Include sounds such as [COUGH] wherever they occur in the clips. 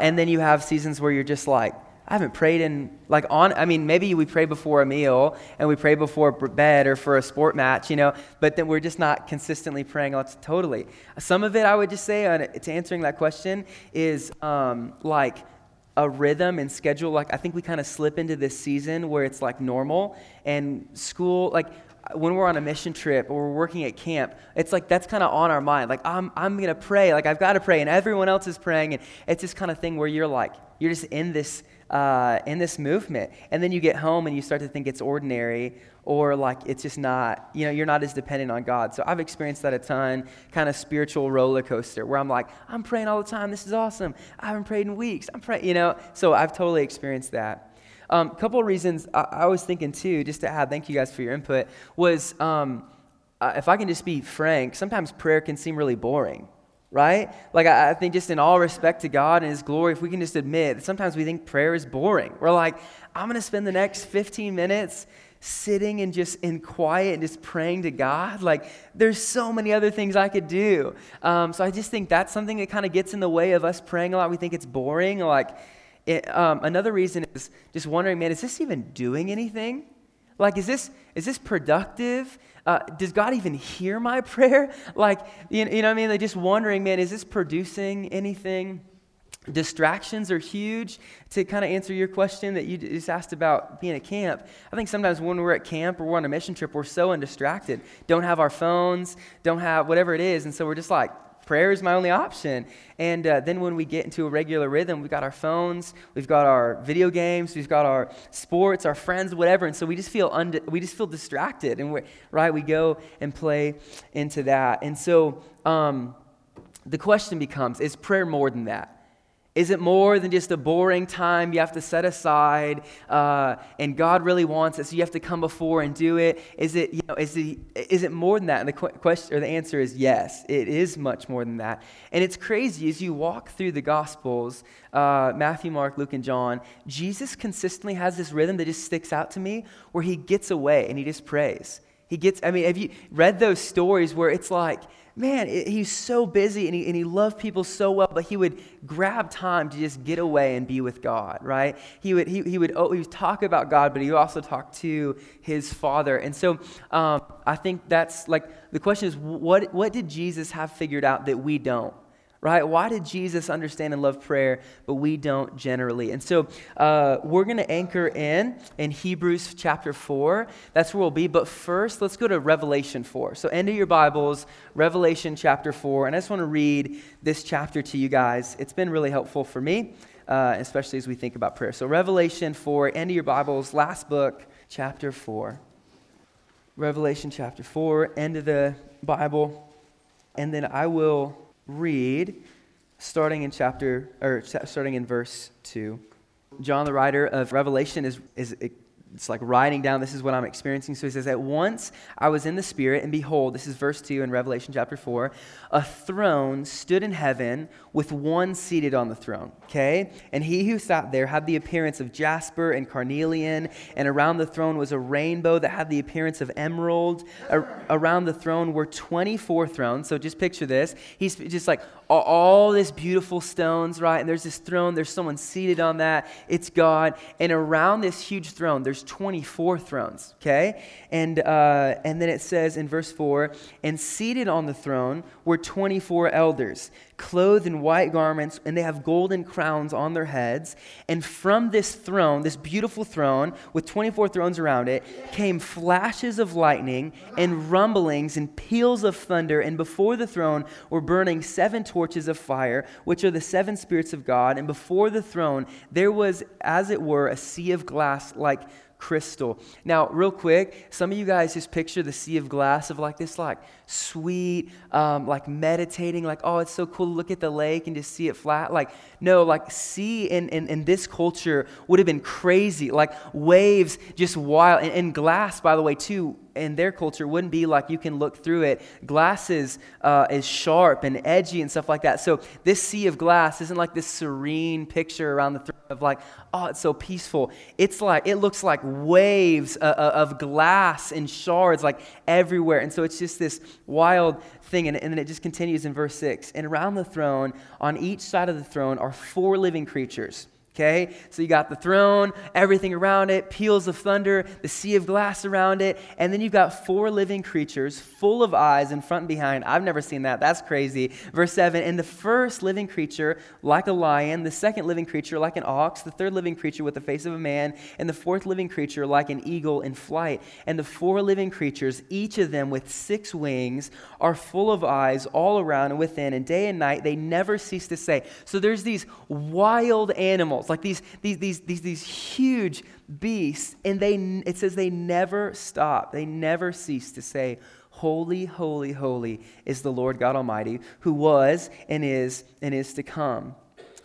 And then you have seasons where you're just like, I haven't prayed in, like, on, I mean, maybe we pray before a meal and we pray before bed or for a sport match, you know, but then we're just not consistently praying. Lots, totally. Some of it, I would just say, uh, to answering that question, is um, like a rhythm and schedule. Like, I think we kind of slip into this season where it's like normal and school, like, when we're on a mission trip or we're working at camp, it's like that's kind of on our mind. Like, I'm, I'm going to pray. Like, I've got to pray. And everyone else is praying. And it's this kind of thing where you're like, you're just in this uh, in this movement. And then you get home and you start to think it's ordinary or like it's just not, you know, you're not as dependent on God. So I've experienced that a ton, kind of spiritual roller coaster where I'm like, I'm praying all the time. This is awesome. I haven't prayed in weeks. I'm praying, you know. So I've totally experienced that. A um, couple of reasons I, I, was thinking too, just to add, thank you guys for your input, was um, uh, if I can just be frank, sometimes prayer can seem really boring right? Like, I, I, think just in all respect to God and His glory, if we can just admit that sometimes we think prayer is boring. We're like, I'm going to spend the next 15 minutes sitting and just in quiet and just praying to God. Like, there's so many other things I could do. Um, so I just think that's something that kind of gets in the way of us praying a lot. We think it's boring. Like, it, um, another reason is just wondering, man, is this even doing anything? Like, is this, is this productive? Uh, does God even hear my [LAUGHS] prayer? Like, you, you know what I mean? Like, just wondering, man, is this producing anything? Distractions are huge. To kind of answer your question that you just asked about being at camp, I think sometimes when we're at camp or we're on a mission trip, we're so undistracted. Don't have our phones, don't have whatever it is. And so we're just like, prayer is my only option. And uh, then when we get into a regular rhythm, we've got our phones, we've got our video games, we've got our sports, our friends, whatever. And so we just feel und- we just feel distracted, and we right we go and play into that. And so um, the question becomes: Is prayer more than that? Is it more than just a boring time you have to set aside uh, and God really wants it, so you have to come before and do it? Is it, you know, is it, is it more than that? And the question or the answer is yes, it is much more than that. And it's crazy as you walk through the Gospels uh, Matthew, Mark, Luke, and John Jesus consistently has this rhythm that just sticks out to me where he gets away and he just prays. He gets, I mean, have you read those stories where it's like, man, it, he's so busy and he, and he loved people so well, but he would grab time to just get away and be with God, right? He would, he, he would, oh, he would talk about God, but he would also talk to his Father. And so um, I think that's like, the question is, what, what did Jesus have figured out that we don't? Right? Why did Jesus understand and love prayer, but we don't generally? And so uh, we're going to anchor in in Hebrews chapter 4. That's where we'll be. But first, let's go to Revelation 4. So, end of your Bibles, Revelation chapter 4. And I just want to read this chapter to you guys. It's been really helpful for me, uh, especially as we think about prayer. So, Revelation 4, end of your Bibles, last book, chapter 4. Revelation chapter 4, end of the Bible. And then I will read starting in chapter or starting in verse 2. John the writer of Revelation is is it's like writing down this is what i'm experiencing so he says at once i was in the spirit and behold this is verse 2 in revelation chapter 4 a throne stood in heaven with one seated on the throne okay? And he who sat there had the appearance of jasper and carnelian and around the throne was a rainbow that had the appearance of emerald. Around the throne were 24 thrones. So just picture this. He's just like all this beautiful stones right? And there's this throne. There's someone seated on that. It's god. And around this huge throne there's there's 24 thrones, okay? And, uh, and then it says in verse 4 and seated on the throne were 24 elders, clothed in white garments, and they have golden crowns on their heads. And from this throne, this beautiful throne with 24 thrones around it, came flashes of lightning and rumblings and peals of thunder. And before the throne were burning seven torches of fire, which are the seven spirits of God. And before the throne, there was, as it were, a sea of glass like crystal. Now, real quick, some of you guys just picture the sea of glass of like this, like sweet, um, like meditating, like, oh, it's so cool to look at the lake and just see it flat. Like, no, like, sea in, in, in this culture would have been crazy, like waves just wild. And, and glass, by the way, too, in their culture wouldn't be like you can look through it. Glass is, uh, is sharp and edgy and stuff like that. So this sea of glass isn't like this serene picture around the throne of like, oh, it's so peaceful. It's like, it looks like waves uh, uh, of glass and shards like everywhere. And so it's just this wild thing. And, and then it just continues in verse 6. And around the throne, on each side of the throne, are four living creatures Okay? So you got the throne, everything around it, peals of thunder, the sea of glass around it, and then you've got four living creatures full of eyes in front and behind. I've never seen that. That's crazy. Verse 7 And the first living creature like a lion, the second living creature like an ox, the third living creature with the face of a man, and the fourth living creature like an eagle in flight. And the four living creatures, each of them with six wings, are full of eyes all around and within, and day and night they never cease to say. So there's these wild animals like these, these, these, these, these huge beasts, and they, it says they never stop. They never cease to say, Holy, holy, holy is the Lord God Almighty, who was and is and is to come.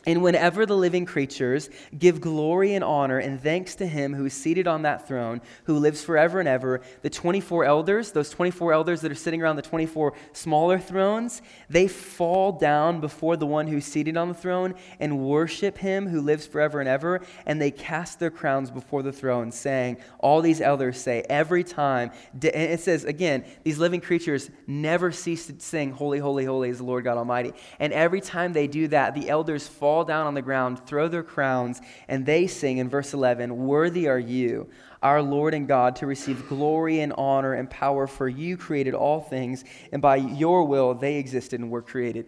And whenever the living creatures give glory and honor and thanks to him who is seated on that throne, who lives forever and ever, the 24 elders, those 24 elders that are sitting around the 24 smaller thrones, they fall down before the one who's seated on the throne and worship him who lives forever and ever. And they cast their crowns before the throne, saying, All these elders say every time, and it says again, these living creatures never cease to sing, Holy, holy, holy is the Lord God Almighty. And every time they do that, the elders fall fall down on the ground, throw their crowns, and they sing in verse 11 Worthy are you, our Lord and God, to receive glory and honor and power, for you created all things, and by your will they existed and were created.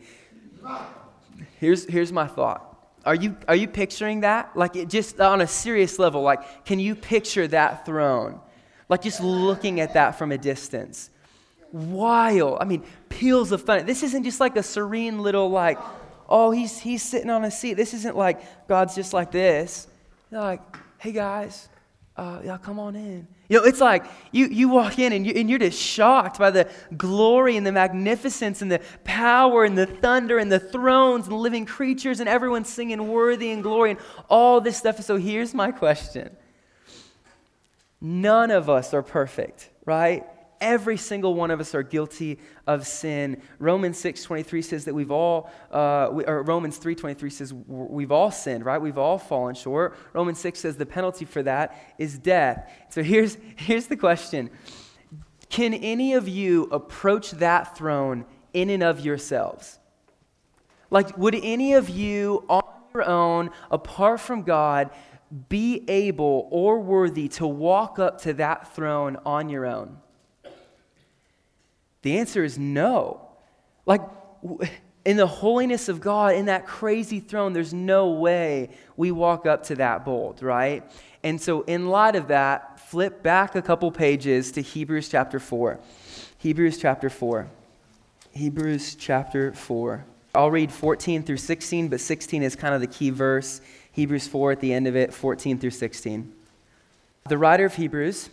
Here's, here's my thought. Are you, are you picturing that? Like, it just on a serious level, like, can you picture that throne? Like, just looking at that from a distance. Wild. I mean, peals of thunder. This isn't just like a serene little, like, oh, he's, he's sitting on a seat. This isn't like God's just like this. They're like, hey guys, uh, y'all come on in. You know, it's like you, you walk in and, you, and you're just shocked by the glory and the magnificence and the power and the thunder and the thrones and living creatures and everyone singing worthy and glory and all this stuff. So here's my question None of us are perfect, right? Every single one of us are guilty of sin. Romans 6.23 says that we've all, uh, we, or Romans 3.23 says we've all sinned, right? We've all fallen short. Romans 6 says the penalty for that is death. So here's, here's the question. Can any of you approach that throne in and of yourselves? Like, would any of you on your own, apart from God, be able or worthy to walk up to that throne on your own? The answer is no. Like, in the holiness of God, in that crazy throne, there's no way we walk up to that bold, right? And so, in light of that, flip back a couple pages to Hebrews chapter 4. Hebrews chapter 4. Hebrews chapter 4. I'll read 14 through 16, but 16 is kind of the key verse. Hebrews 4 at the end of it, 14 through 16. The writer of Hebrews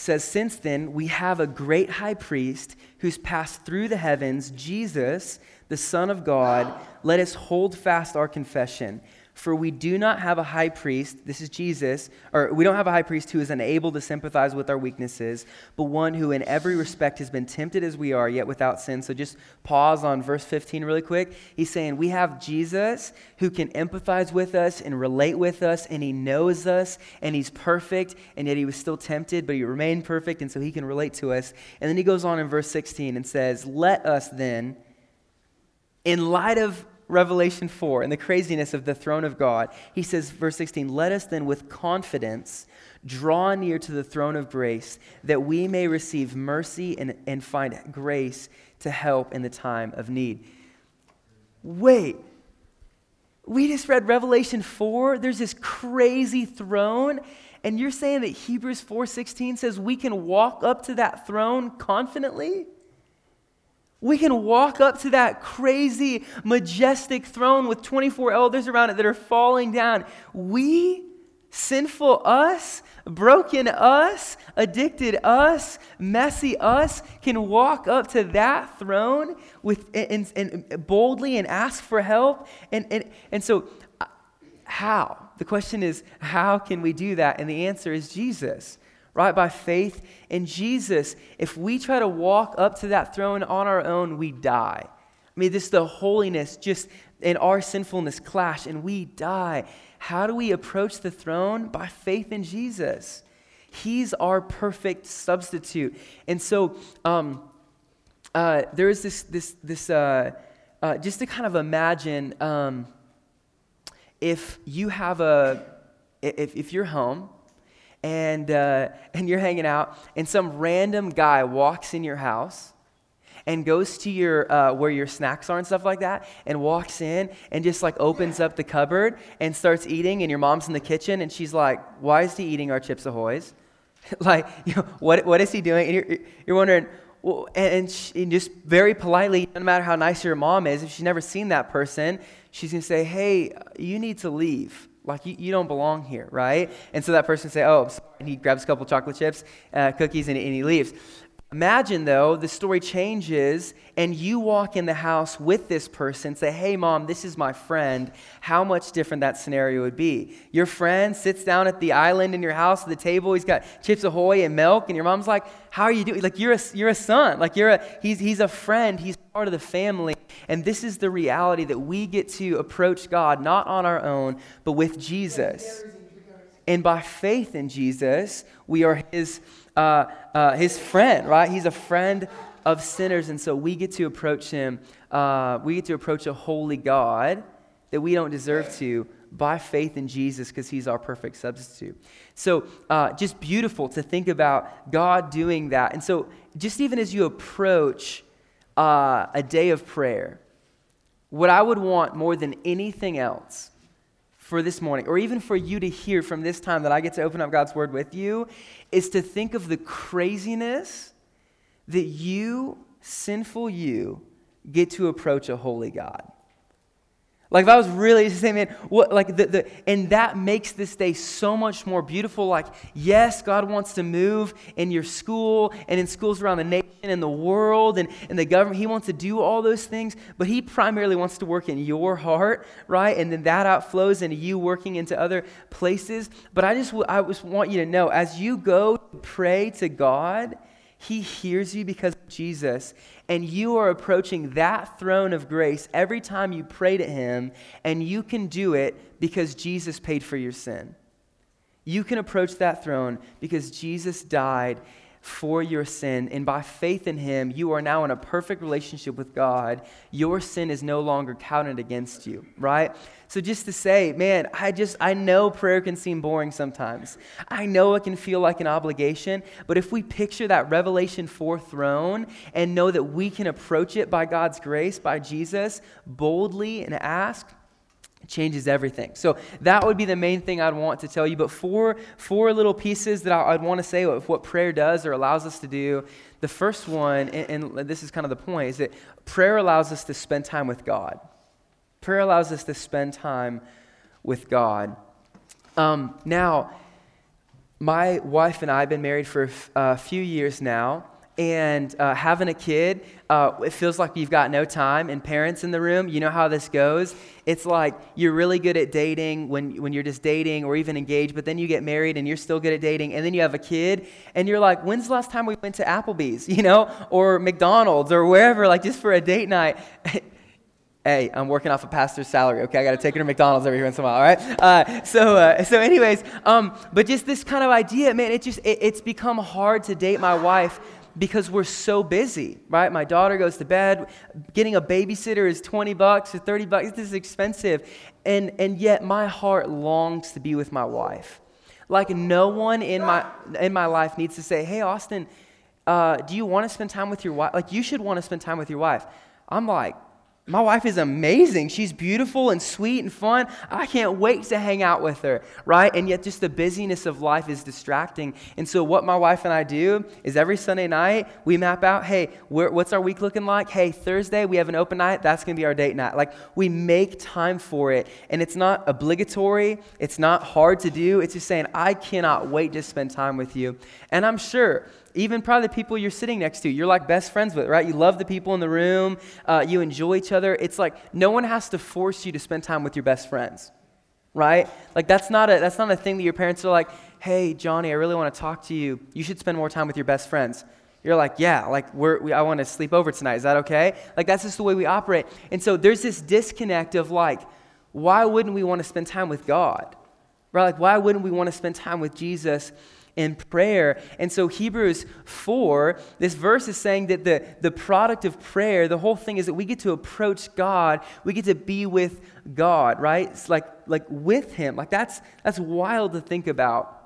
says, Since then, we have a great high priest who's passed through the heavens, Jesus, the Son of God. Let us hold fast our confession. For we do not have a high priest, this is Jesus, or we don't have a high priest who is unable to sympathize with our weaknesses, but one who in every respect has been tempted as we are, yet without sin. So just pause on verse 15 really quick. He's saying, We have Jesus who can empathize with us and relate with us, and he knows us, and he's perfect, and yet he was still tempted, but he remained perfect, and so he can relate to us. And then he goes on in verse 16 and says, Let us then, in light of Revelation 4 and the craziness of the throne of God, he says, verse 16, Let us then with confidence draw near to the throne of grace that we may receive mercy and, and find grace to help in the time of need. Wait, we just read Revelation 4. There's this crazy throne, and you're saying that Hebrews 4:16 says we can walk up to that throne confidently? We can walk up to that crazy, majestic throne with 24 elders around it that are falling down. We, sinful us, broken us, addicted us, messy us, can walk up to that throne with, and, and boldly and ask for help. And, and, and so, uh, how? The question is, how can we do that? And the answer is Jesus right? By faith in Jesus. If we try to walk up to that throne on our own, we die. I mean, this the holiness just in our sinfulness clash and we die. How do we approach the throne? By faith in Jesus. He's our perfect substitute. And so um, uh, there is this, this, this uh, uh, just to kind of imagine um, if you have a, if, if you're home and, uh, [LAUGHS] and you're hanging out and some random guy walks in your house and goes to your uh, where your snacks are and stuff like that and walks in and just like opens up the cupboard and starts eating and your mom's in the kitchen and she's like why is he eating our chips ahoy's? [LAUGHS] Like you know, what, what is he doing? And you're, you're wondering well, and, and, she, and just very politely no matter how nice your mom is if she's never seen that person she's going to say hey you need to leave like, you, you don't belong here, right? And so that person say, oh, and he grabs a couple chocolate chips, uh, cookies, and, and he leaves. Imagine, though, the story changes and you walk in the house with this person, say, Hey, mom, this is my friend. How much different that scenario would be. Your friend sits down at the island in your house at the table. He's got Chips Ahoy and milk, and your mom's like, How are you doing? Like, you're a, you're a son. Like, you're a, he's, he's a friend. He's part of the family. And this is the reality that we get to approach God not on our own, but with Jesus. And by faith in Jesus, we are his uh, uh, his friend, right? He's a friend of sinners. And so we get to approach him. Uh, we get to approach a holy God that we don't deserve to by faith in Jesus because he's our perfect substitute. So uh, just beautiful to think about God doing that. And so just even as you approach uh, a day of prayer, what I would want more than anything else for this morning, or even for you to hear from this time that I get to open up God's Word with you, is to think of the craziness that you, sinful you, get to approach a holy God. Like if I was really [LAUGHS] to say, man, what like the, the and that makes this day so much more beautiful. Like, yes, God wants to move in your school and in schools around the nation and the world and, and the government. He wants to do all those things, but he primarily wants to work in your heart, right? And then that outflows into you working into other places. But I just I just want you to know as you go pray to God, he hears you because of Jesus, and you are approaching that throne of grace every time you pray to Him, and you can do it because Jesus paid for your sin. You can approach that throne because Jesus died for your sin. And by faith in him, you are now in a perfect relationship with God. Your sin is no longer counted against you, right? So just to say, man, I just, I know prayer can seem boring sometimes. I know it can feel like an obligation, but if we picture that Revelation 4 throne and know that we can approach it by God's grace, by Jesus, boldly and ask, changes everything. So that would be the main thing I'd want to tell you. But four, four little pieces that I'd want to say of what prayer does or allows us to do. The first one, and, and this is kind of the point, is that prayer allows us to spend time with God. Prayer allows us to spend time with God. Um, now, my wife and I have been married for a few years now and uh, having a kid, uh, it feels like you've got no time. And parents in the room, you know how this goes. It's like you're really good at dating when, when you're just dating or even engaged, but then you get married and you're still good at dating, and then you have a kid, and you're like, when's the last time we went to Applebee's, [LAUGHS] you know, or McDonald's or wherever, like just for a date night? [LAUGHS] hey, I'm working off a pastor's salary. Okay, I got to take her to McDonald's every once in a while. All right. Uh, so, uh, so, anyways, um, but just this kind of idea, man, it just it, it's become hard to date my wife because we're so busy, right? My daughter goes to bed. Getting a babysitter is 20 bucks or 30 bucks. This is expensive. And, and yet my heart longs to be with my wife. Like no one in my, in my life needs to say, hey, Austin, uh, do you want to spend time with your wife? Like you should want to spend time with your wife. I'm like, my wife is amazing. She's beautiful and sweet and fun. I can't wait to hang out with her, right? And yet, just the busyness of life is distracting. And so, what my wife and I do is every Sunday night, we map out hey, what's our week looking like? Hey, Thursday, we have an open night. That's going to be our date night. Like, we make time for it. And it's not obligatory, it's not hard to do. It's just saying, I cannot wait to spend time with you. And I'm sure even probably the people you're sitting next to, you're like best friends with, right? You love the people in the room, uh, you enjoy each other. It's like no one has to force you to spend time with your best friends, right? Like that's not a that's not a thing that your parents are like, hey, Johnny, I really want to talk to you. You should spend more time with your best friends. You're like, yeah, like we're, we, I want to sleep over tonight. Is that okay? Like that's just the way we operate. And so there's this disconnect of like, why wouldn't we want to spend time with God? Right? Like, why wouldn't we want to spend time with Jesus in prayer? And so, Hebrews 4, this verse is saying that the, the product of prayer, the whole thing is that we get to approach God, we get to be with God, right? It's like, like with Him. Like, that's, that's wild to think about.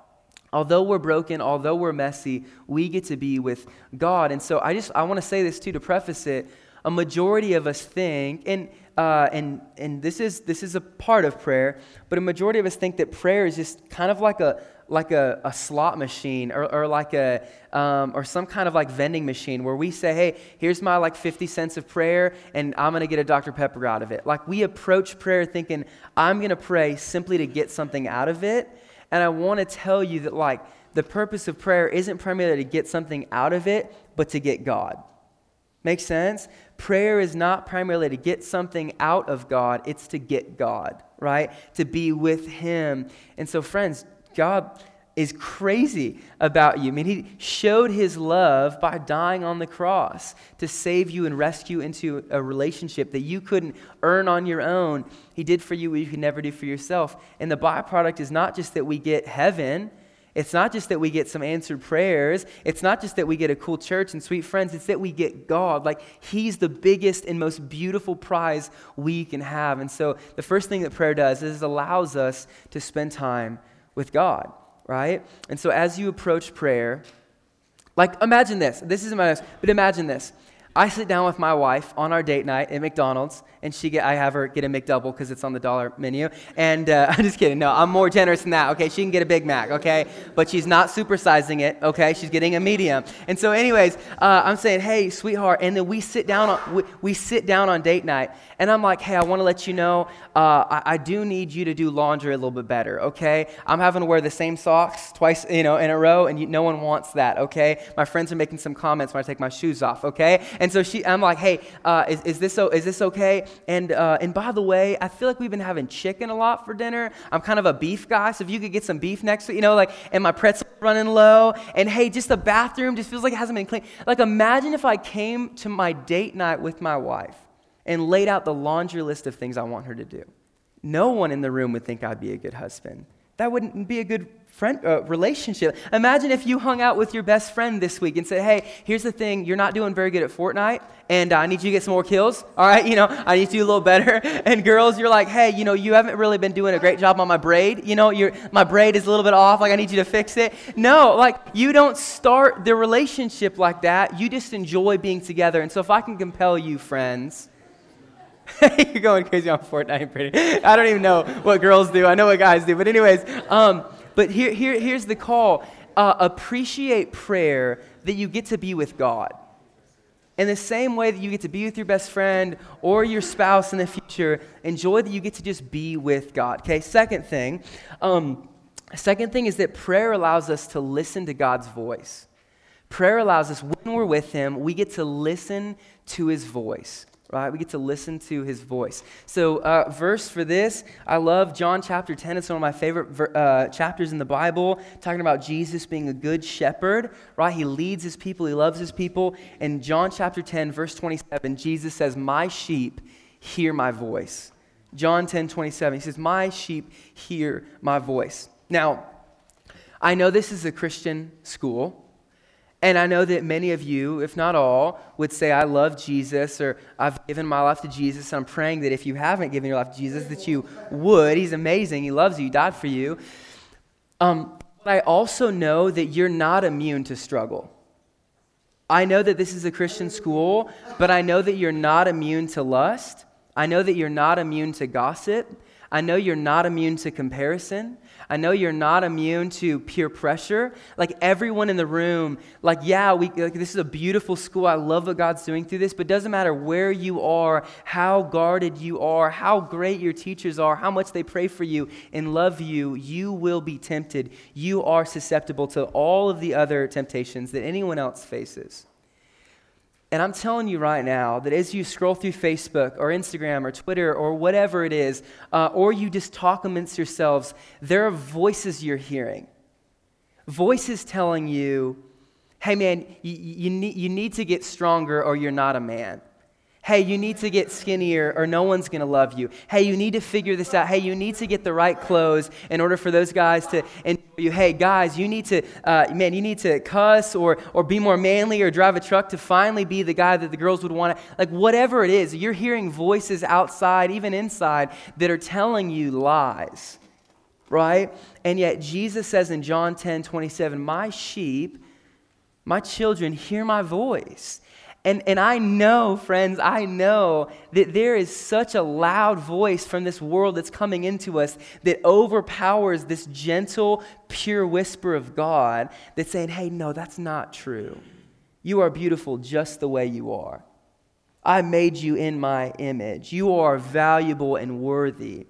Although we're broken, although we're messy, we get to be with God. And so, I just, I want to say this too to preface it. A majority of us think, and uh, and, and this, is, this is a part of prayer, but a majority of us think that prayer is just kind of like a, like a, a slot machine or, or like a, um, or some kind of like vending machine where we say, hey, here's my like 50 cents of prayer and I'm going to get a Dr. Pepper out of it. Like we approach prayer thinking, I'm going to pray simply to get something out of it. And I want to tell you that like the purpose of prayer isn't primarily to get something out of it, but to get God. Make sense? Prayer is not primarily to get something out of God, it's to get God, right? To be with Him. And so, friends, God is crazy about you. I mean, He showed His love by dying on the cross to save you and rescue into a relationship that you couldn't earn on your own. He did for you what you could never do for yourself. And the byproduct is not just that we get heaven it's not just that we get some answered prayers. It's not just that we get a cool church and sweet friends. It's that we get God. Like, He's the biggest and most beautiful prize we can have. And so, the first thing that prayer does is it allows us to spend time with God, right? And so, as you approach prayer, like, imagine this. This isn't my notes, but imagine this. I sit down with my wife on our date night at McDonald's, and she get I have her get a McDouble because it's on the dollar menu. And uh, [LAUGHS] I'm just kidding. No, I'm more generous than that. Okay, she can get a Big Mac. Okay, but she's not supersizing it. Okay, she's getting a medium. And so, anyways, uh, I'm saying, hey, sweetheart, and then we sit down on we, we sit down on date night, and I'm like, hey, I want to let you know, uh, I, I do need you to do laundry a little bit better. Okay, I'm having to wear the same socks twice, you know, in a row, and you, no one wants that. Okay, my friends are making some comments when I take my shoes off. Okay. And so she, I'm like, hey, uh, is, is, this, so? is this okay? And, uh, and by the way, I feel like we've been having chicken a lot for dinner. I'm kind of a beef guy, so if you could get some beef next week, you know, like, and my pretzel running low. And hey, just the bathroom just feels like it hasn't been cleaned. Like, imagine if I came to my date night with my wife and laid out the laundry list of things I want her to do. No one in the room would think I'd be a good husband. That wouldn't be a good friend, uh, relationship. Imagine if you hung out with your best friend this week and said, hey, here's the thing, you're not doing very good at Fortnite, and uh, I need you to get some more kills, all right? [LAUGHS] You know, I need you to do a little better. [LAUGHS] And girls, you're like, hey, you know, you haven't really been doing a great job on my braid. You know, you my braid is a little bit off, like I need you to fix it. No, like you don't start the relationship like that. You just enjoy being together. And so if I can compel you, friends, [LAUGHS] You're going crazy on Fortnite, pretty. I don't even know what girls do. I know what guys do. But, anyways, um, but here, here, here's the call uh, appreciate prayer that you get to be with God. In the same way that you get to be with your best friend or your spouse in the future, enjoy that you get to just be with God. Okay, second thing. Um, second thing is that prayer allows us to listen to God's voice. Prayer allows us, when we're with Him, we get to listen to His voice right? We get to listen to his voice. So, uh, verse for this, I love John chapter 10. It's one of my favorite ver- uh, chapters in the Bible, talking about Jesus being a good shepherd, right? He leads his people, he loves his people. In John chapter 10, verse 27, Jesus says, My sheep hear my voice. John 10, 27, he says, My sheep hear my voice. Now, I know this is a Christian school. And I know that many of you, if not all, would say, I love Jesus or I've given my life to Jesus. And I'm praying that if you haven't given your life to Jesus, that you would. He's amazing. He loves you. He died for you. Um, but I also know that you're not immune to struggle. I know that this is a Christian school, but I know that you're not immune to lust. I know that you're not immune to gossip. I know you're not immune to comparison. I know you're not immune to peer pressure. Like everyone in the room, like, yeah, we, like, this is a beautiful school. I love what God's doing through this, but doesn't matter where you are, how guarded you are, how great your teachers are, how much they pray for you and love you, you will be tempted. You are susceptible to all of the other temptations that anyone else faces. And I'm telling you right now that as you scroll through Facebook or Instagram or Twitter or whatever it is, uh, or you just talk amongst yourselves, there are voices you're hearing. Voices telling you, hey man, you, you, need, you need to get stronger or you're not a man. Hey, you need to get skinnier or no one's going to love you. Hey, you need to figure this out. Hey, you need to get the right clothes in order for those guys to enjoy you. Hey, guys, you need to, uh, man, you need to cuss or, or be more manly or drive a truck to finally be the guy that the girls would want to. Like, whatever it is, you're hearing voices outside, even inside, that are telling you lies, right? And yet, Jesus says in John 10 27, My sheep, my children, hear my voice and, and I know, friends, I know that there is such a loud voice from this world that's coming into us that overpowers this gentle, pure whisper of God that's saying, hey, no, that's not true. You are beautiful just the way you are. I made you in my image. You are valuable and worthy.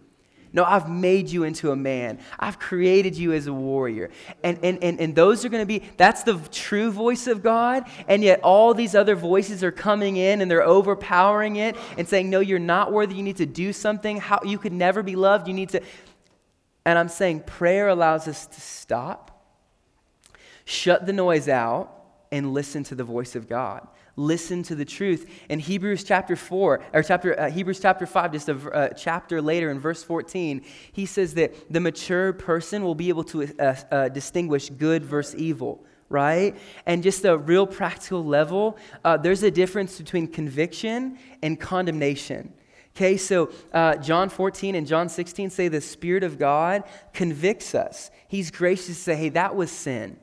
No, I've made you into a man. I've created you as a warrior. And, and, and, and those are going to be, that's the true voice of God. And yet all these other voices are coming in and they're overpowering it and saying, no, you're not worthy. You need to do something. How, you could never be loved. You need to. And I'm saying prayer allows us to stop, shut the noise out, and listen to the voice of God listen to the truth. In Hebrews chapter 4, or chapter, uh, Hebrews chapter 5, just a uh, chapter later in verse 14, he says that the mature person will be able to uh, uh, distinguish good versus evil right? And just a real practical level, uh, there's a difference between conviction and condemnation. Okay, so uh, John 14 and John 16 say the Spirit of God convicts us. He's gracious to say, hey, that was sin.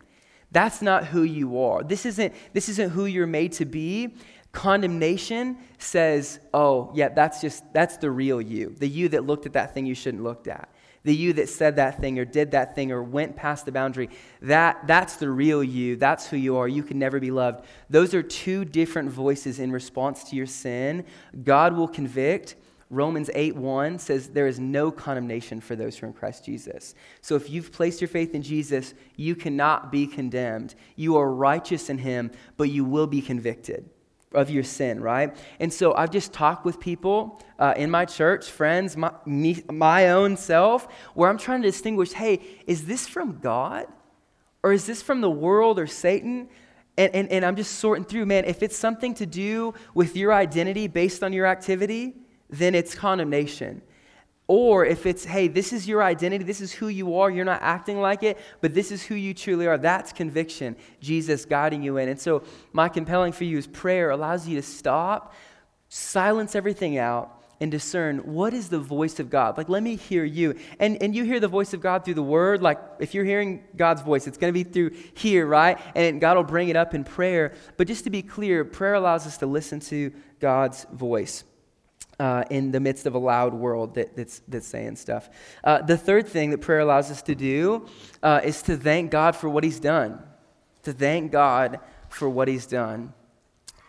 That's not who you are. This isn't, this isn't who you're made to be. Condemnation says, oh, yeah, that's just, that's the real you. The you that looked at that thing you shouldn't looked at. The you that said that thing or did that thing or went past the boundary. That, that's the real you. That's who you are. You can never be loved. Those are two different voices in response to your sin. God will convict Romans 8 1 says there is no condemnation for those who are in Christ Jesus. So if you've placed your faith in Jesus, you cannot be condemned. You are righteous in Him, but you will be convicted of your sin, right? And so I've just talked with people uh, in my church, friends, my, me, my own self, where I'm trying to distinguish hey, is this from God? Or is this from the world or Satan? And, and, and I'm just sorting through, man, if it's something to do with your identity based on your activity, then it's condemnation. Or if it's, hey, this is your identity, this is who you are, you're not acting like it, but this is who you truly are, that's conviction, Jesus guiding you in. And so, my compelling for you is prayer allows you to stop, silence everything out, and discern what is the voice of God. Like, let me hear you. And, and you hear the voice of God through the word. Like, if you're hearing God's voice, it's going to be through here, right? And God will bring it up in prayer. But just to be clear, prayer allows us to listen to God's voice uh, in the midst of a loud world that, that's, that's saying stuff. Uh, the third thing that prayer allows us to do uh, is to thank God for what He's done. To thank God for what He's done.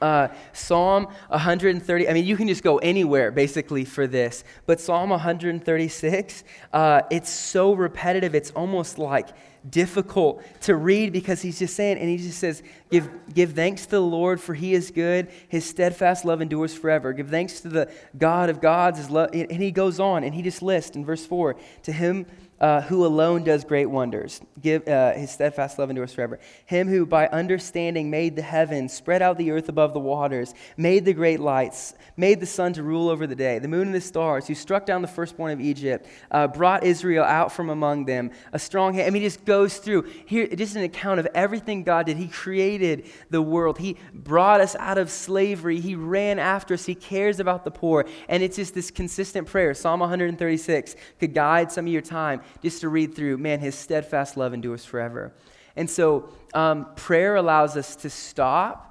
Uh, Psalm 130, I mean, you can just go anywhere basically for this, but Psalm 136, uh, it's so repetitive, it's almost like difficult to read because he's just saying, and he just says, give, give thanks to the Lord for he is good. His steadfast love endures forever. Give thanks to the God of gods. His love, and he goes on and he just lists in verse 4 to him uh, who alone does great wonders. Give uh, his steadfast love endures forever. Him who by understanding made the heavens, spread out the earth above the waters, made the great lights, made the sun to rule over the day, the moon and the stars, who struck down the firstborn of Egypt, uh, brought Israel out from among them, a strong hand. I mean, he just goes through here, just an account of everything God did. He created the world. He brought us out of slavery. He ran after us. He cares about the poor. And it's just this consistent prayer. Psalm 136 could guide some of your time just to read through, man, his steadfast love endures forever. And so um, prayer allows us to stop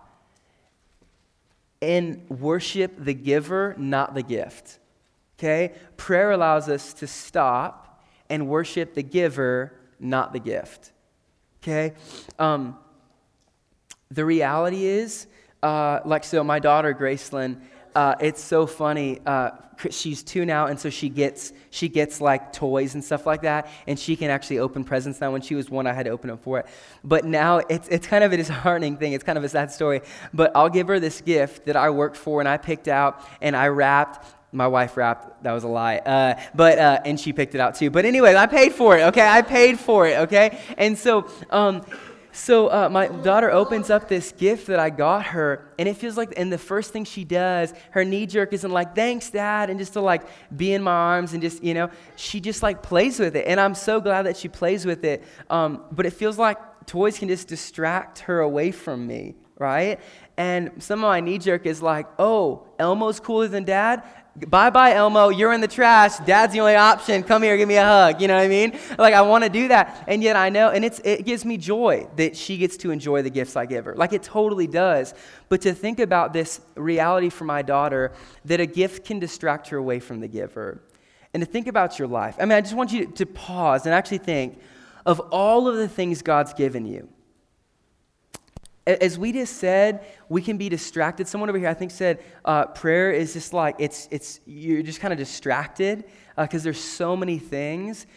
and worship the giver, not the gift. Okay? Prayer allows us to stop and worship the giver, not the gift. Okay? Um, the reality is, uh, like, so my daughter, Gracelyn, uh, it's so funny. Uh, she's two now, and so she gets she gets like toys and stuff like that, and she can actually open presents now. When she was one, I had to open up for it, but now it's it's kind of a disheartening thing. It's kind of a sad story. But I'll give her this gift that I worked for and I picked out and I wrapped, My wife wrapped, that was a lie. Uh, but, uh, and she picked it out too. But anyway, I paid for it, okay? I paid for it, okay? And so, um, so uh, my daughter opens up this gift that I got her, and it feels like, and the first thing she does, her knee jerk isn't like, thanks, Dad, and just to like be in my arms and just, you know, she just like plays with it. And I'm so glad that she plays with it. Um, but it feels like toys can just distract her away from me, right? And some of my knee jerk is like, oh, Elmo's cooler than Dad? Bye bye, Elmo. You're in the trash. Dad's the only option. Come here, give me a hug. You know what I mean? Like, I want to do that. And yet I know, and it's, it gives me joy that she gets to enjoy the gifts I give her. Like, it totally does. But to think about this reality for my daughter that a gift can distract her away from the giver. And to think about your life. I mean, I just want you to pause and actually think of all of the things God's given you. As we just said, we can be distracted. Someone over here, I think, said uh, prayer is just like it's it's you're just kind of distracted because uh, there's so many things.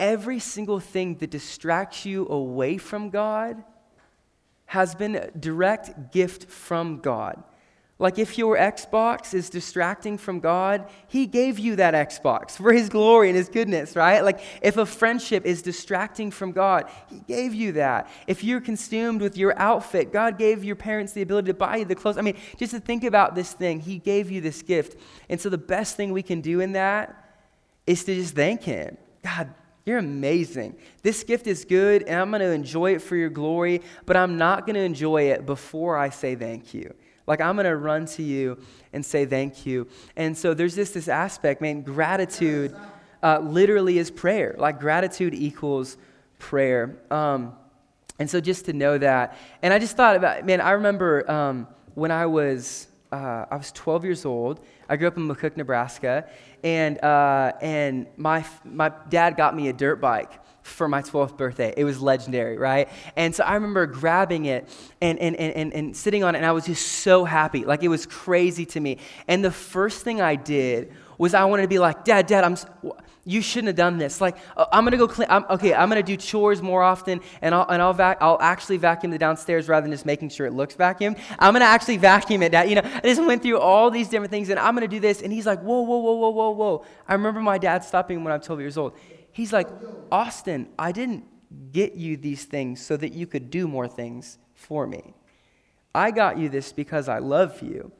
Every single thing that distracts you away from God has been a direct gift from God. Like if your Xbox is distracting from God, He gave you that Xbox for His glory and His goodness, right? Like if a friendship is distracting from God, He gave you that. If you're consumed with your outfit, God gave your parents the ability to buy you the clothes. I mean, just to think about this thing, He gave you this gift. And so the best thing we can do in that is to just thank Him. God, you're amazing. This gift is good, and I'm going to enjoy it for your glory, but I'm not going to enjoy it before I say thank you. Like, I'm going to run to you and say thank you. And so there's just this aspect, man, gratitude uh, literally is prayer. Like, gratitude equals prayer. Um, and so just to know that. And I just thought about, man, I remember um, when I was, uh, I was 12 years old. I grew up in McCook, Nebraska. And, uh, and my, my dad got me a dirt bike for my 12th birthday. It was legendary, right? And so I remember grabbing it and, and, and, and, sitting on it, and I was just so happy. Like it was crazy to me. And the first thing I did was I wanted to be like, Dad, Dad, I'm. You shouldn't have done this. Like, uh, I'm gonna go clean. I'm, okay, I'm gonna do chores more often, and I'll and I'll vac- I'll actually vacuum the downstairs rather than just making sure it looks vacuumed. I'm gonna actually vacuum it. Down. You know, I just went through all these different things, and I'm gonna do this. And he's like, Whoa, whoa, whoa, whoa, whoa, whoa. I remember my dad stopping when I'm 12 years old. He's like, Austin, I didn't get you these things so that you could do more things for me. I got you this because I love you.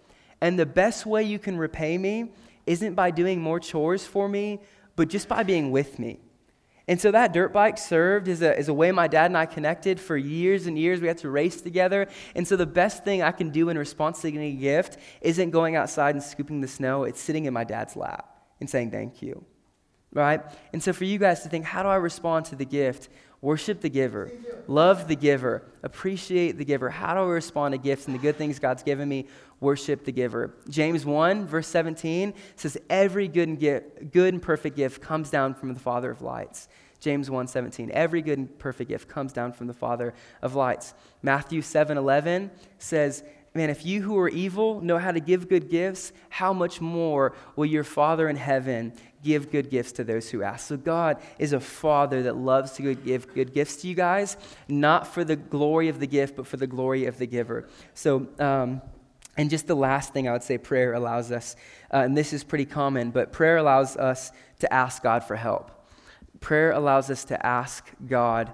And the best way you can repay me isn't by doing more chores for me, but just by being with me. And so that dirt bike served as a, as a way my dad and I connected for years and years. We had to race together. And so the best thing I can do in response to getting a gift isn't going outside and scooping the snow, it's sitting in my dad's lap and saying thank you right? And so for you guys to think, how do I respond to the gift? Worship the giver, love the giver, appreciate the giver. How do I respond to gifts and the good things God's given me? Worship the giver. James 1, verse 17 says, Every good and, gift, good and perfect gift comes down from the Father of lights. James 1 17. Every good and perfect gift comes down from the Father of lights. Matthew 7 11 says, Man, if you who are evil know how to give good gifts, how much more will your Father in heaven give good gifts to those who ask? So, God is a Father that loves to give good gifts to you guys, not for the glory of the gift, but for the glory of the giver. So, um, and just the last thing I would say prayer allows us, uh, and this is pretty common, but prayer allows us to ask God for help. Prayer allows us to ask God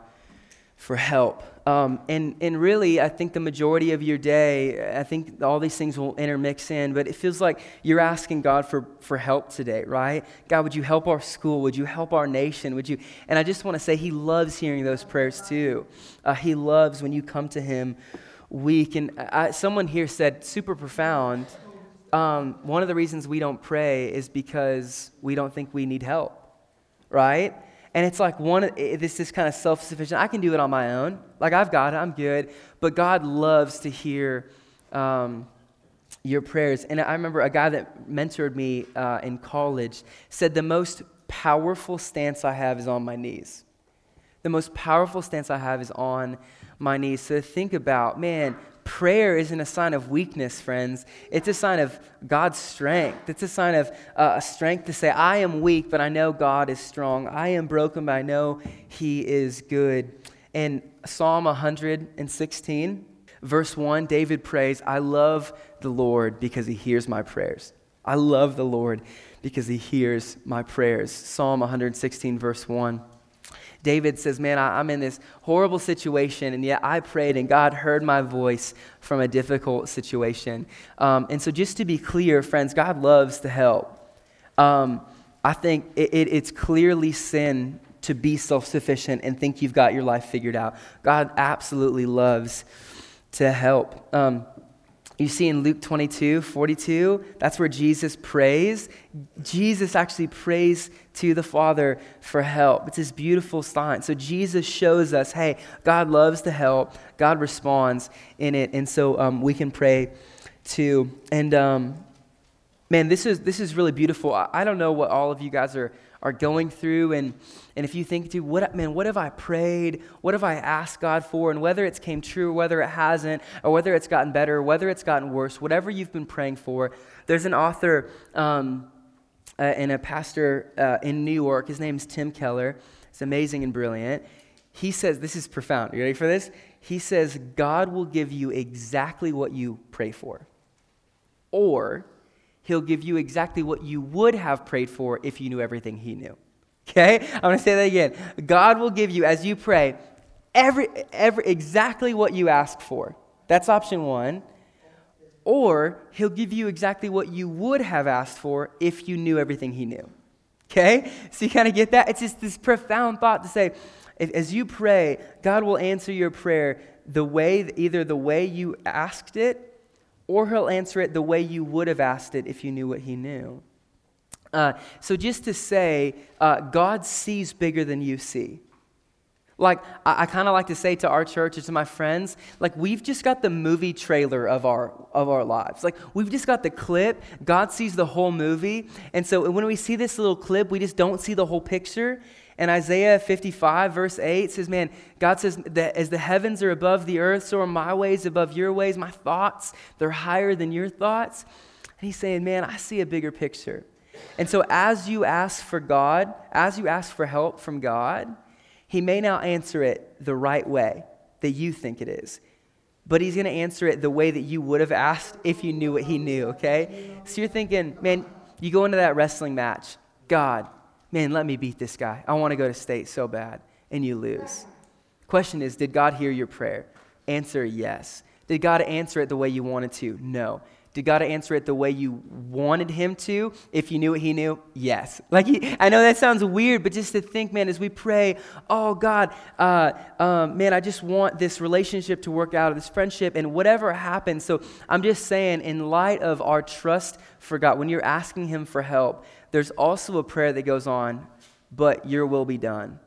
for help. Um, and, and really, I think the majority of your day, I think all these things will intermix in, but it feels like you're asking God for, for help today, right? God, would you help our school? Would you help our nation? Would you? And I just want to say, He loves hearing those prayers too. Uh, he loves when you come to Him weak. And I, someone here said, super profound, um, one of the reasons we don't pray is because we don't think we need help, right? And it's like one, this is kind of self sufficient. I can do it on my own. Like, I've got it, I'm good. But God loves to hear um, your prayers. And I remember a guy that mentored me uh, in college said, The most powerful stance I have is on my knees. The most powerful stance I have is on my knees. So think about, man, prayer isn't a sign of weakness, friends. It's a sign of God's strength. It's a sign of uh, a strength to say, I am weak, but I know God is strong. I am broken, but I know He is good. In Psalm 116, verse 1, David prays, I love the Lord because He hears my prayers. I love the Lord because he hears my prayers. Psalm 116, verse 1. David says, Man, I, am in this horrible situation, and yet I prayed, and God heard my voice from a difficult situation. Um, and so, just to be clear, friends, God loves to help. Um, I think it, it, it's clearly sin to be self sufficient and think you've got your life figured out. God absolutely loves to help. Um, you see in Luke 22, 42, that's where Jesus prays. Jesus actually prays to the Father for help. It's this beautiful sign. So Jesus shows us, hey, God loves to help. God responds in it. And so um, we can pray too. And um, man, this is, this is really beautiful. I, I don't know what all of you guys are are going through. And, and if you think to what man what have i prayed? What have i asked god for? And whether it's came true or whether it hasn't or whether it's gotten better or whether it's gotten worse whatever you've been praying for. There's an author um, uh, and a pastor uh, in new york. His name's tim keller. It's amazing and brilliant. He says this is profound. You ready for this? He says god will give you exactly what you pray for. Or He'll give you exactly what you would have prayed for if you knew everything He knew. Okay? I'm going to say that again. God will give you, as you pray, every, every, exactly what you ask for. That's option one. Or He'll give you exactly what you would have asked for if you knew everything He knew. Okay? So you kind of get that? It's just this profound thought to say, as you pray, God will answer your prayer the way, either the way you asked it or he'll answer it the way you would have asked it if you knew what he knew. Uh, so, just to say, uh, God sees bigger than you see. Like, I, I kind of like to say to our church or to my friends, like, we've just got the movie trailer of our, of our lives. Like, we've just got the clip. God sees the whole movie. And so, when we see this little clip, we just don't see the whole picture. And Isaiah 55, verse 8 says, Man, God says that as the heavens are above the earth, so are my ways above your ways. My thoughts, they're higher than your thoughts. And he's saying, Man, I see a bigger picture. And so as you ask for God, as you ask for help from God, he may not answer it the right way that you think it is but he's going to answer it the way that you would have asked if you knew what he knew, okay? So you're thinking, man, you go into that wrestling match, God, man, let me beat this guy. I want to go to state so bad. And you lose. Question is, did God hear your prayer? Answer yes. Did God answer it the way you wanted to? No. Did God answer it the way you wanted Him to? If you knew what He knew, yes. Like he, I know that sounds weird, but just to think, man, as we pray, oh God, uh, um, man, I just want this relationship to work out, this friendship, and whatever happens. So I'm just saying, in light of our trust for God, when you're asking Him for help, there's also a prayer that goes on, but your will be done.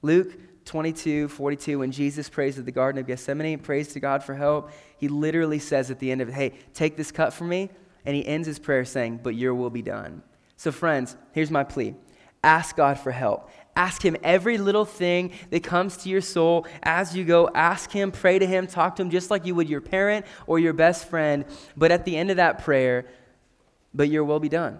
Luke 22, 42, when Jesus prays at the Garden of Gethsemane, prays to God for help, he literally says at the end of it, Hey, take this cup from me. And he ends his prayer saying, But your will be done. So, friends, here's my plea ask God for help. Ask Him every little thing that comes to your soul as you go. Ask Him, pray to Him, talk to Him just like you would your parent or your best friend. But at the end of that prayer, but your will be done.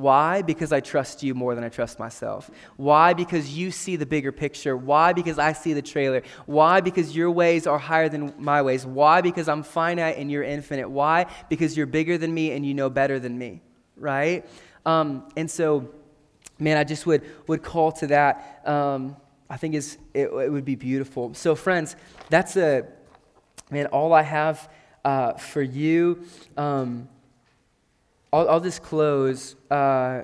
Why? Because I trust you more than I trust myself. Why? Because you see the bigger picture. Why? Because I see the trailer. Why? Because your ways are higher than my ways. Why? Because I'm finite and you're infinite. Why? Because you're bigger than me and you know better than me, right? Um, and so, man, I just would, would call to that. Um, I think is it, it, would be beautiful. So, friends, that's a, man, all I have uh, for you. Um, I'll, I'll just close. Uh,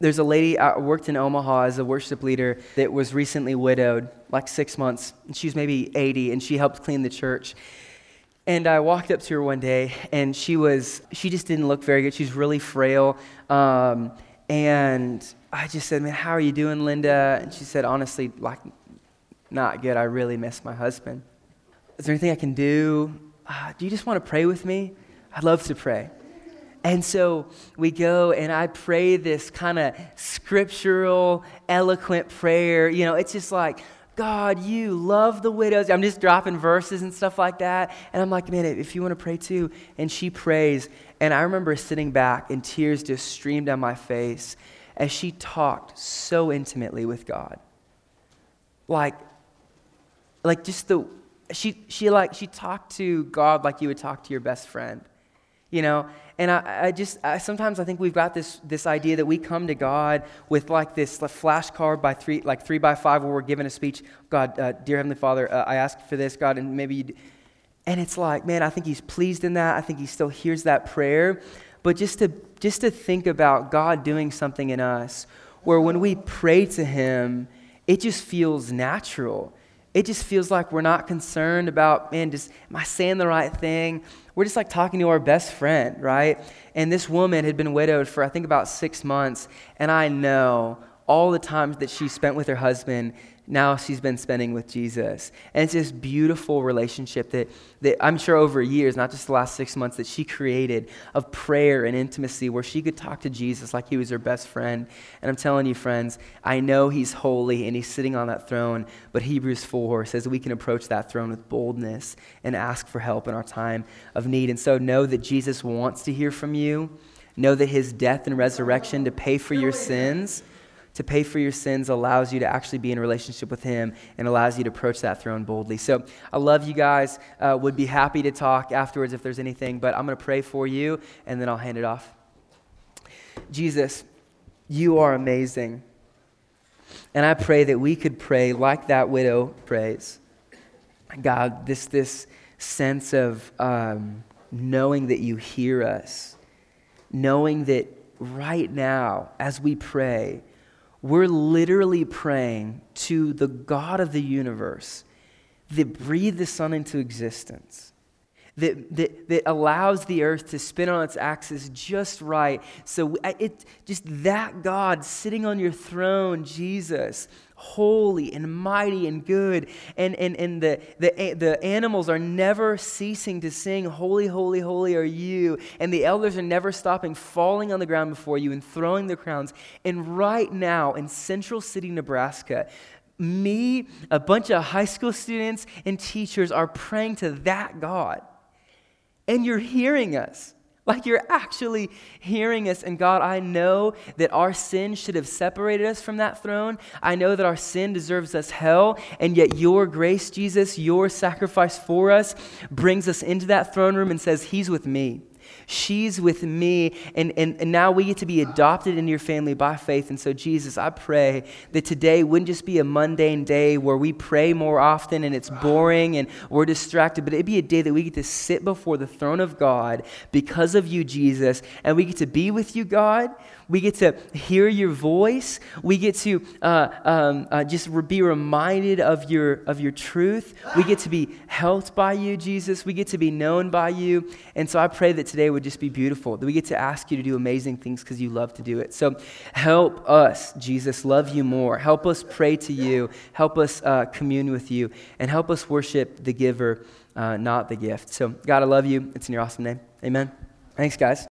there's a lady I worked in Omaha as a worship leader that was recently widowed, like six months. She's maybe 80, and she helped clean the church. And I walked up to her one day, and she was, she just didn't look very good. She's really frail. Um, and I just said, Man, how are you doing, Linda? And she said, Honestly, like, not good. I really miss my husband. Is there anything I can do? Uh, do you just want to pray with me? I'd love to pray. And so we go and I pray this kind of scriptural, eloquent prayer. You know, it's just like, God, you love the widows. I'm just dropping verses and stuff like that. And I'm like, man, if you want to pray too. And she prays. And I remember sitting back and tears just streamed down my face as she talked so intimately with God. Like, like just the, she, she like, she talked to God like you would talk to your best friend. You know? And I, I just, I, sometimes I think we've got this, this idea that we come to God with like this flashcard by three, like three by five where we're given a speech. God, uh, dear Heavenly Father, uh, I ask for this, God, and maybe you and it's like, man, I think he's pleased in that. I think he still hears that prayer. But just to, just to think about God doing something in us where when we pray to him, it just feels natural. It just feels like we're not concerned about, man, just am I saying the right thing? We're just like talking to our best friend, right? And this woman had been widowed for, I think, about six months. And I know all the times that she spent with her husband, now she's been spending with Jesus. And it's this beautiful relationship that, that I'm sure over years, not just the last six months, that she created of prayer and intimacy where she could talk to Jesus like he was her best friend. And I'm telling you, friends, I know he's holy and he's sitting on that throne, but Hebrews 4 says we can approach that throne with boldness and ask for help in our time of need. And so know that Jesus wants to hear from you. Know that his death and resurrection to pay for your sins to pay for your sins allows you to actually be in relationship with Him and allows you to approach that throne boldly. So I love you guys. Uh, would be happy to talk afterwards if there's anything, but I'm going to pray for you and then I'll hand it off. Jesus, you are amazing. And I pray that we could pray like that widow prays. God, this, this sense of um, knowing that you hear us, knowing that right now, as we pray, we're literally praying to the God of the universe that breathed the sun into existence, that, that, that allows the earth to spin on its axis just right. So it just that God sitting on your throne, Jesus, holy and mighty and good. And, and, and the, the, the animals are never ceasing to sing, Holy, holy, holy are you. And the elders are never stopping falling on the ground before you and throwing their crowns. And right now in Central City, Nebraska, me, a bunch of high school students, and teachers are praying to that God. And you're hearing us. Like you're actually hearing us. And God, I know that our sin should have separated us from that throne. I know that our sin deserves us hell. And yet your grace, Jesus, your sacrifice for us, brings us into that throne room and says, He's with me. She's with me, and, and, and now we get to be adopted into your family by faith. And so, Jesus, I pray that today wouldn't just be a mundane day where we pray more often and it's boring and we're distracted, but it'd be a day that we get to sit before the throne of God because of you, Jesus, and we get to be with you, God. We get to hear your voice. We get to uh, um, uh, just be reminded of your, of your truth. We get to be helped by you, Jesus. We get to be known by you. And so I pray that today would just be beautiful, that we get to ask you to do amazing things because you love to do it. So help us, Jesus, love you more. Help us pray to you. Help us uh, commune with you. And help us worship the giver, uh, not the gift. So, God, I love you. It's in your awesome name. Amen. Thanks, guys.